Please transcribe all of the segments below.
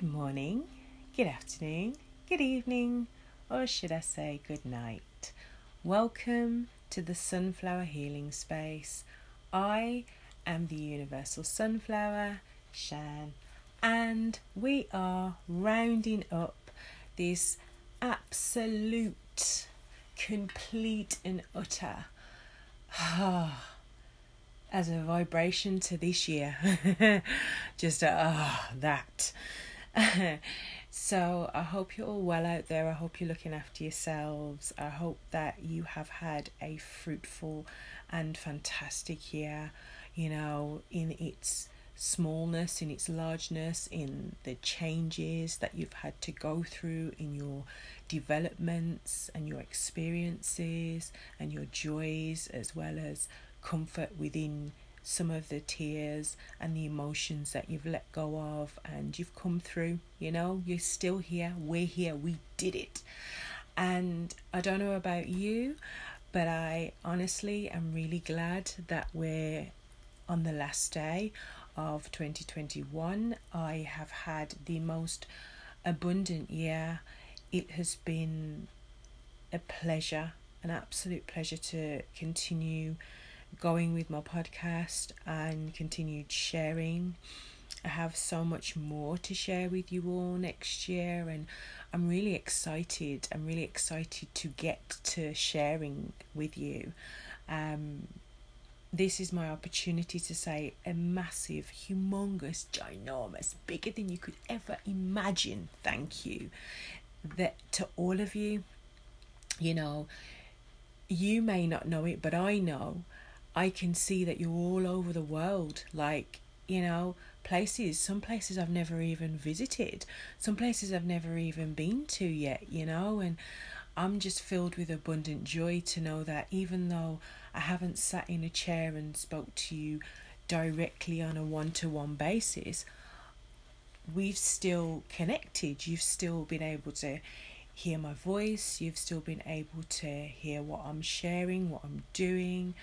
Good morning, good afternoon, good evening, or should I say good night. Welcome to the Sunflower Healing Space. I am the Universal Sunflower, Shan, and we are rounding up this absolute, complete, and utter. as a vibration to this year. Just ah, uh, that. so I hope you're all well out there. I hope you're looking after yourselves. I hope that you have had a fruitful and fantastic year, you know, in its smallness, in its largeness, in the changes that you've had to go through in your developments and your experiences and your joys, as well as comfort within some of the tears and the emotions that you've let go of and you've come through. You know, you're still here, we're here, we did it. And I don't know about you, but I honestly am really glad that we're on the last day of 2021. I have had the most abundant year. It has been a pleasure, an absolute pleasure to continue going with my podcast and continued sharing. I have so much more to share with you all next year, and I'm really excited. I'm really excited to get to sharing with you. Um, this is my opportunity to say a massive, humongous, ginormous, bigger than you could ever imagine thank you that to all of you. You know, you may not know it, but I know I can see that you're all over the world. Like, you know, places, some places I've never even visited, some places I've never even been to yet, you know, and I'm just filled with abundant joy to know that even though I haven't sat in a chair and spoke to you directly on a one to one basis, we've still connected. You've still been able to hear my voice, you've still been able to hear what I'm sharing, what I'm doing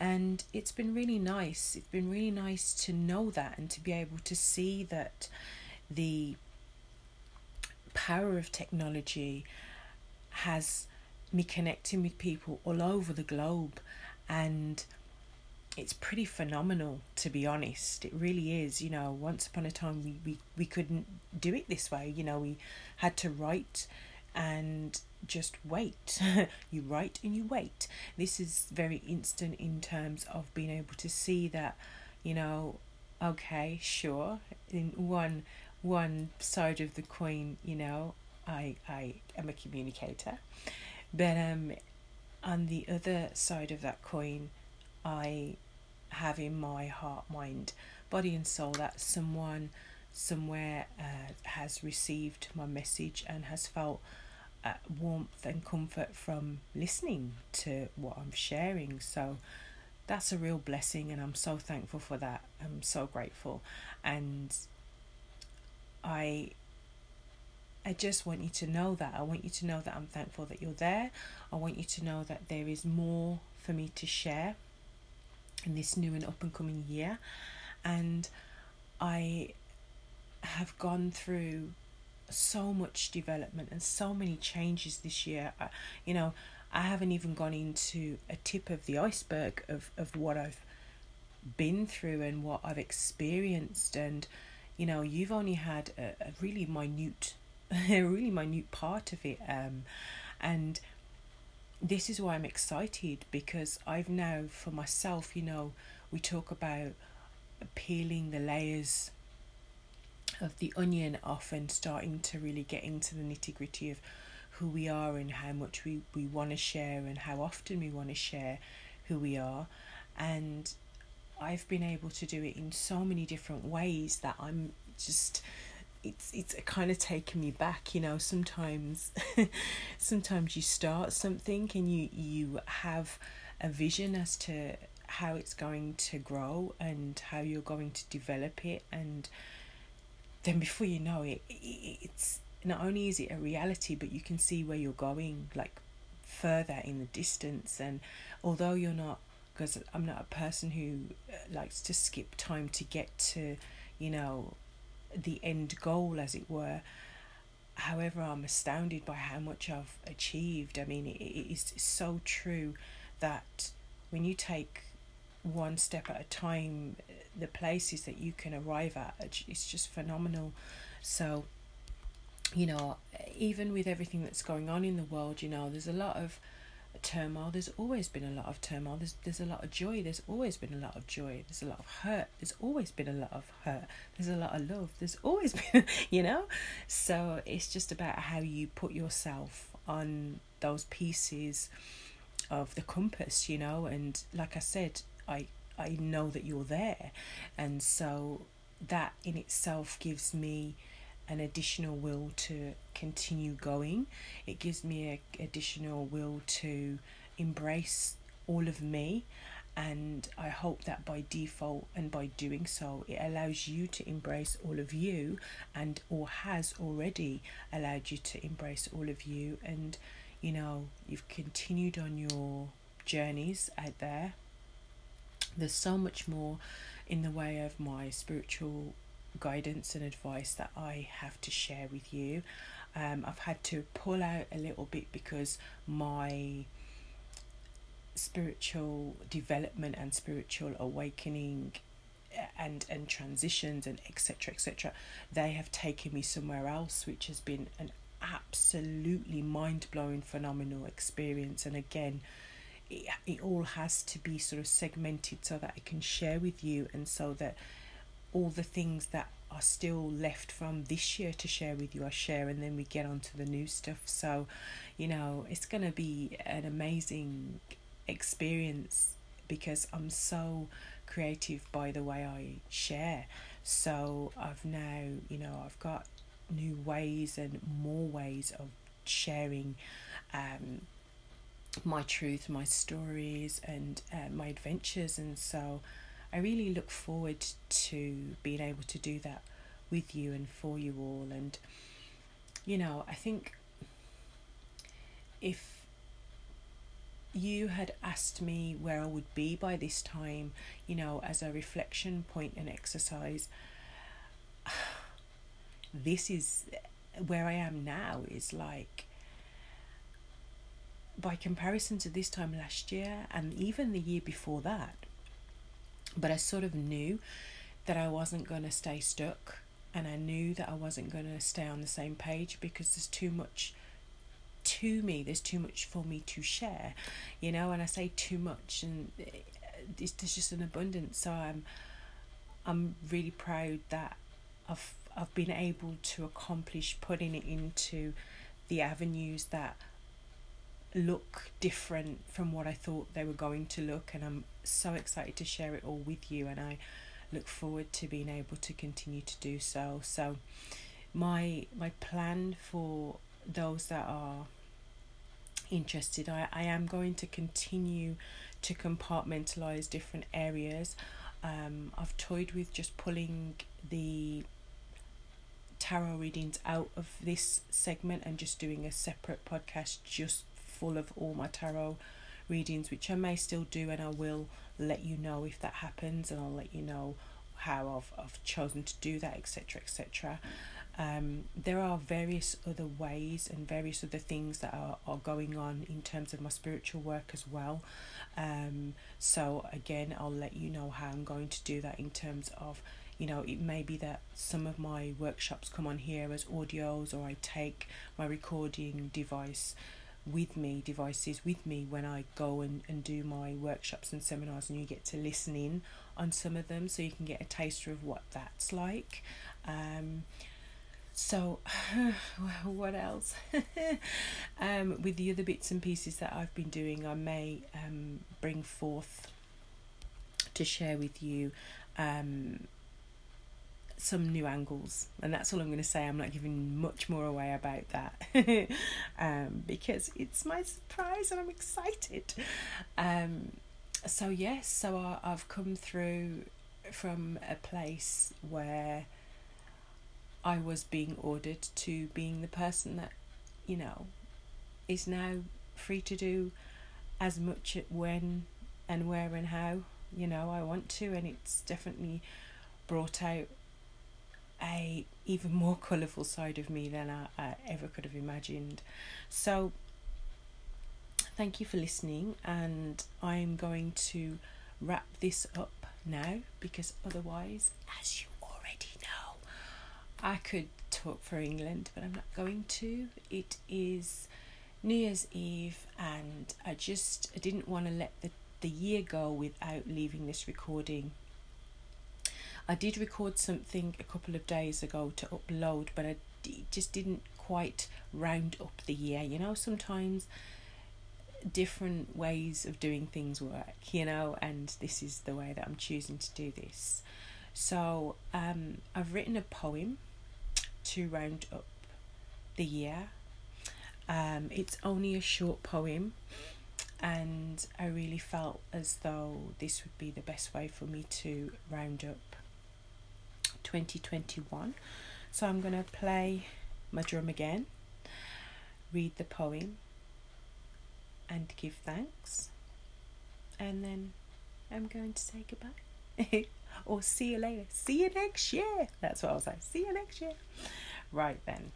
and it's been really nice. It's been really nice to know that and to be able to see that the power of technology has me connecting with people all over the globe and it's pretty phenomenal to be honest. It really is you know. Once upon a time we, we, we couldn't do it this way you know. We had to write and just wait. you write and you wait. This is very instant in terms of being able to see that, you know, okay, sure, in one one side of the coin, you know, I I am a communicator. But um on the other side of that coin, I have in my heart, mind, body and soul that someone somewhere uh, has received my message and has felt uh, warmth and comfort from listening to what I'm sharing. So that's a real blessing, and I'm so thankful for that. I'm so grateful, and I. I just want you to know that. I want you to know that I'm thankful that you're there. I want you to know that there is more for me to share in this new and up and coming year. And I have gone through so much development and so many changes this year. I, you know, I haven't even gone into a tip of the iceberg of, of what I've been through and what I've experienced. And, you know, you've only had a, a really minute, a really minute part of it. Um, and this is why I'm excited because I've now, for myself, you know, we talk about peeling the layers of the onion off and starting to really get into the nitty gritty of who we are and how much we, we want to share and how often we want to share who we are. And I've been able to do it in so many different ways that I'm just it's it's kind of taken me back you know sometimes sometimes you start something and you you have a vision as to how it's going to grow and how you're going to develop it and then before you know it, it's not only is it a reality, but you can see where you're going, like further in the distance. And although you're not, because I'm not a person who uh, likes to skip time to get to, you know, the end goal, as it were. However, I'm astounded by how much I've achieved. I mean, it, it is so true that when you take one step at a time, the places that you can arrive at, it's just phenomenal. So, you know, even with everything that's going on in the world, you know, there's a lot of turmoil. There's always been a lot of turmoil. There's there's a lot of joy. There's always been a lot of joy. There's a lot of hurt. There's always been a lot of hurt. There's a lot of love. There's always been, you know. So it's just about how you put yourself on those pieces of the compass, you know. And like I said, I I know that you're there, and so that in itself gives me an additional will to continue going. It gives me an additional will to embrace all of me. And I hope that by default and by doing so, it allows you to embrace all of you and or has already allowed you to embrace all of you. And you know, you've continued on your journeys out there. There's so much more in the way of my spiritual guidance and advice that I have to share with you. Um, I've had to pull out a little bit because my spiritual development and spiritual awakening and and transitions and etc etc they have taken me somewhere else which has been an absolutely mind-blowing phenomenal experience and again it, it all has to be sort of segmented so that I can share with you and so that all the things that are still left from this year to share with you, I share, and then we get on to the new stuff. So, you know, it's going to be an amazing experience because I'm so creative by the way I share. So, I've now, you know, I've got new ways and more ways of sharing um, my truth, my stories, and uh, my adventures, and so I really look forward to being able to do that with you and for you all. And, you know, I think if you had asked me where I would be by this time, you know, as a reflection point and exercise, this is where I am now is like by comparison to this time last year and even the year before that but I sort of knew that I wasn't going to stay stuck and I knew that I wasn't going to stay on the same page because there's too much to me there's too much for me to share you know and I say too much and eh, there's just an abundance. So I'm I'm really proud that I've I've been able to accomplish putting it into the avenues that look different from what I thought they were going to look, and I'm so excited to share it all with you. And I look forward to being able to continue to do so. So, my my plan for those that are interested, I, I am going to continue to compartmentalize different areas. Um, I've toyed with just pulling the tarot readings out of this segment and just doing a separate podcast just full of all my tarot readings, which I may still do, and I will let you know if that happens, and I'll let you know how I've, I've chosen to do that, etc. etc. Um, there are various other ways and various other things that are, are going on in terms of my spiritual work as well. Um, so, again, I'll let you know how I'm going to do that in terms of you know, it may be that some of my workshops come on here as audios, or I take my recording device with me, devices with me when I go and, and do my workshops and seminars, and you get to listen in on some of them so you can get a taster of what that's like. Um, so, what else? um, with the other bits and pieces that I've been doing, I may um, bring forth to share with you um, some new angles, and that's all I'm going to say. I'm not giving much more away about that um, because it's my surprise and I'm excited. Um, so, yes, so I, I've come through from a place where I was being ordered to being the person that, you know, is now free to do as much when and where and how, you know, I want to, and it's definitely brought out a even more colourful side of me than I, I ever could have imagined. So thank you for listening and I'm going to wrap this up now because otherwise, as you already know, I could talk for England, but I'm not going to. It is New Year's Eve, and I just I didn't want to let the, the year go without leaving this recording. I did record something a couple of days ago to upload, but I d- just didn't quite round up the year. You know, sometimes different ways of doing things work, you know, and this is the way that I'm choosing to do this. So, um, I've written a poem to round up the year. Um, it's only a short poem, and I really felt as though this would be the best way for me to round up 2021. So I'm going to play my drum again, read the poem, and give thanks, and then I'm going to say goodbye. or see you later. See you next year. That's what I was say. See you next year. Right then.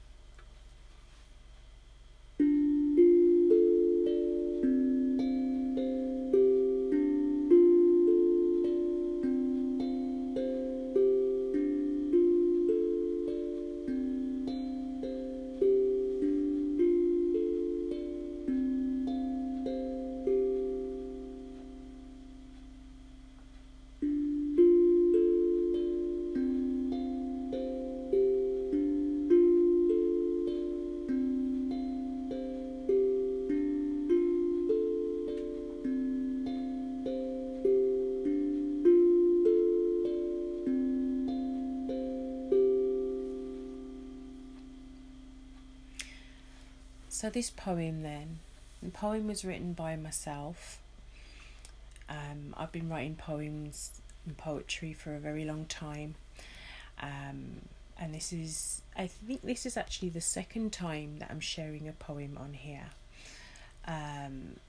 So this poem then, the poem was written by myself. Um, I've been writing poems and poetry for a very long time. Um, and this is, I think this is actually the second time that I'm sharing a poem on here. Um,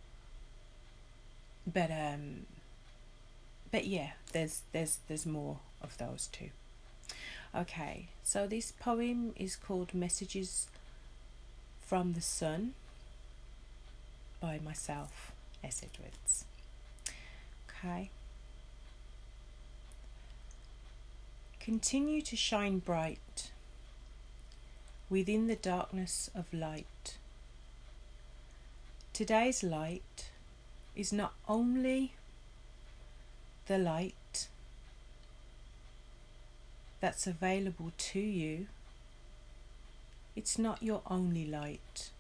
but um, but yeah, there's there's there's more of those too. Okay, so this poem is called Messages from the Sun by myself, S. Edwards. Okay. Continue to shine bright within the darkness of light. Today's light is not only the light that's available to you it's not your only light.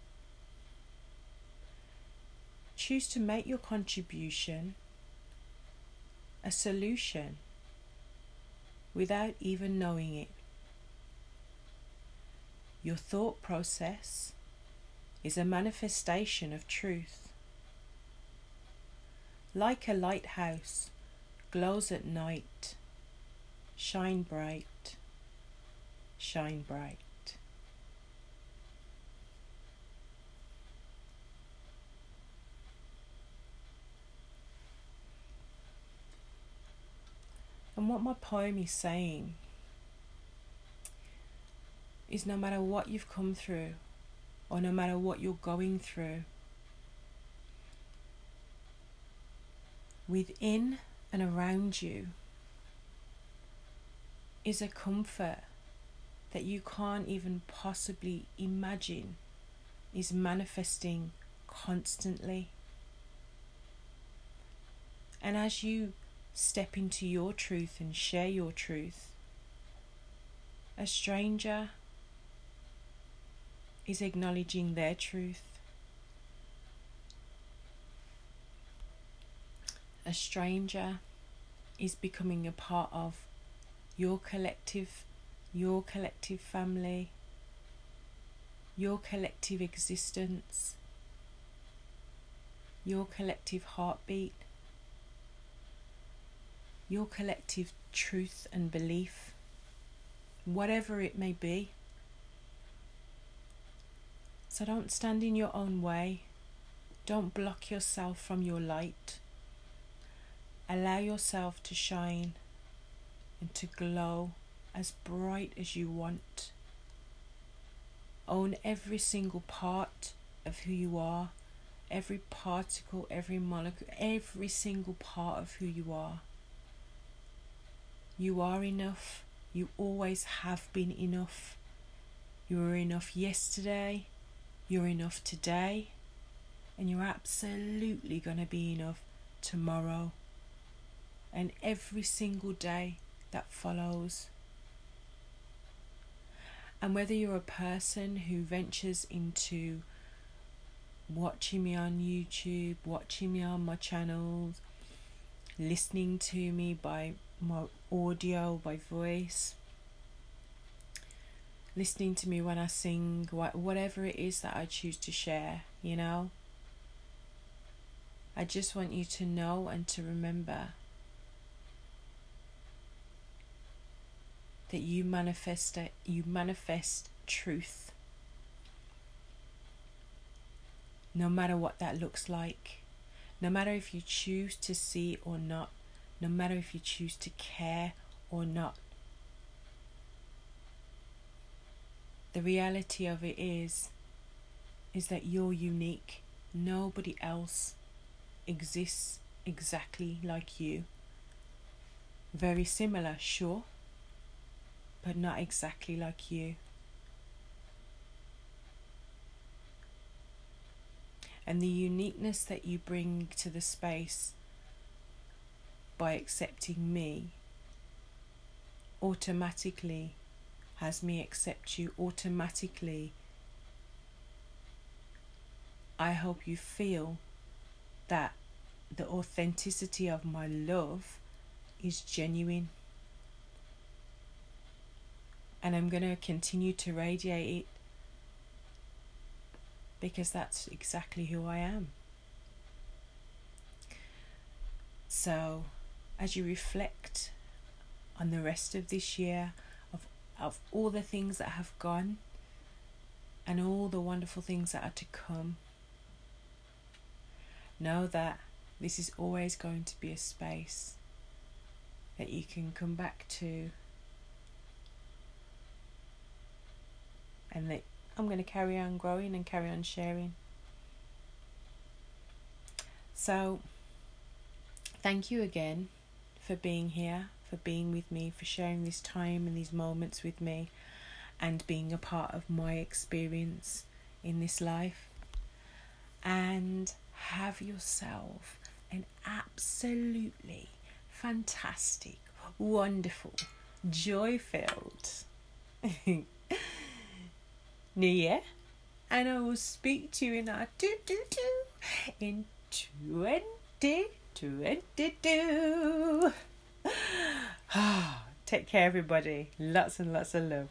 Choose to make your contribution a solution without even knowing it. Your thought process is a manifestation of truth. Like a lighthouse, glows at night. Shine bright, shine bright. And what my poem is saying is no matter what you've come through, or no matter what you're going through, within and around you is a comfort that you can't even possibly imagine is manifesting constantly. And as you step into your truth and share your truth. A stranger is acknowledging their truth. A stranger is becoming a part of your collective, your collective family, your collective existence, your collective heartbeat your collective truth and belief, whatever it may be. So don't stand in your own way. Don't block yourself from your light. Allow yourself to shine and to glow as bright as you want. Own every single part of who you are, every particle, every molecule, every single part of who you are. You are enough. You always have been enough. You were enough yesterday. You're enough today. And you're absolutely going to be enough tomorrow and every single day that follows. And whether you're a person who ventures into watching me on YouTube, watching me on my channels, listening to me by my audio, by voice, listening to me when I sing, whatever it is that I choose to share, you know. I just want you to know and to remember that you manifest it, you manifest truth. No matter what that looks like, no matter if you choose to see or not, no matter if you choose to care or not. The reality of it is is that you're unique. Nobody else exists exactly like you. Very similar, sure, but not exactly like you. And the uniqueness that you bring to the space by accepting me automatically has me accept you automatically. I hope you feel that the authenticity of my love is genuine and I'm going to continue to radiate it because that's exactly who I am. So, as you reflect on the rest of this year, of, of all the things that have gone and all the wonderful things that are to come, know that this is always going to be a space that you can come back to and that I'm going to carry on growing and carry on sharing. So, thank you again for being here, for being with me, for sharing this time and these moments with me, and being a part of my experience in this life. And have yourself an absolutely fantastic, wonderful, joy filled New Year, and I will speak to you in our do do do in twenty twenty two. Take care, everybody. Lots and lots of love.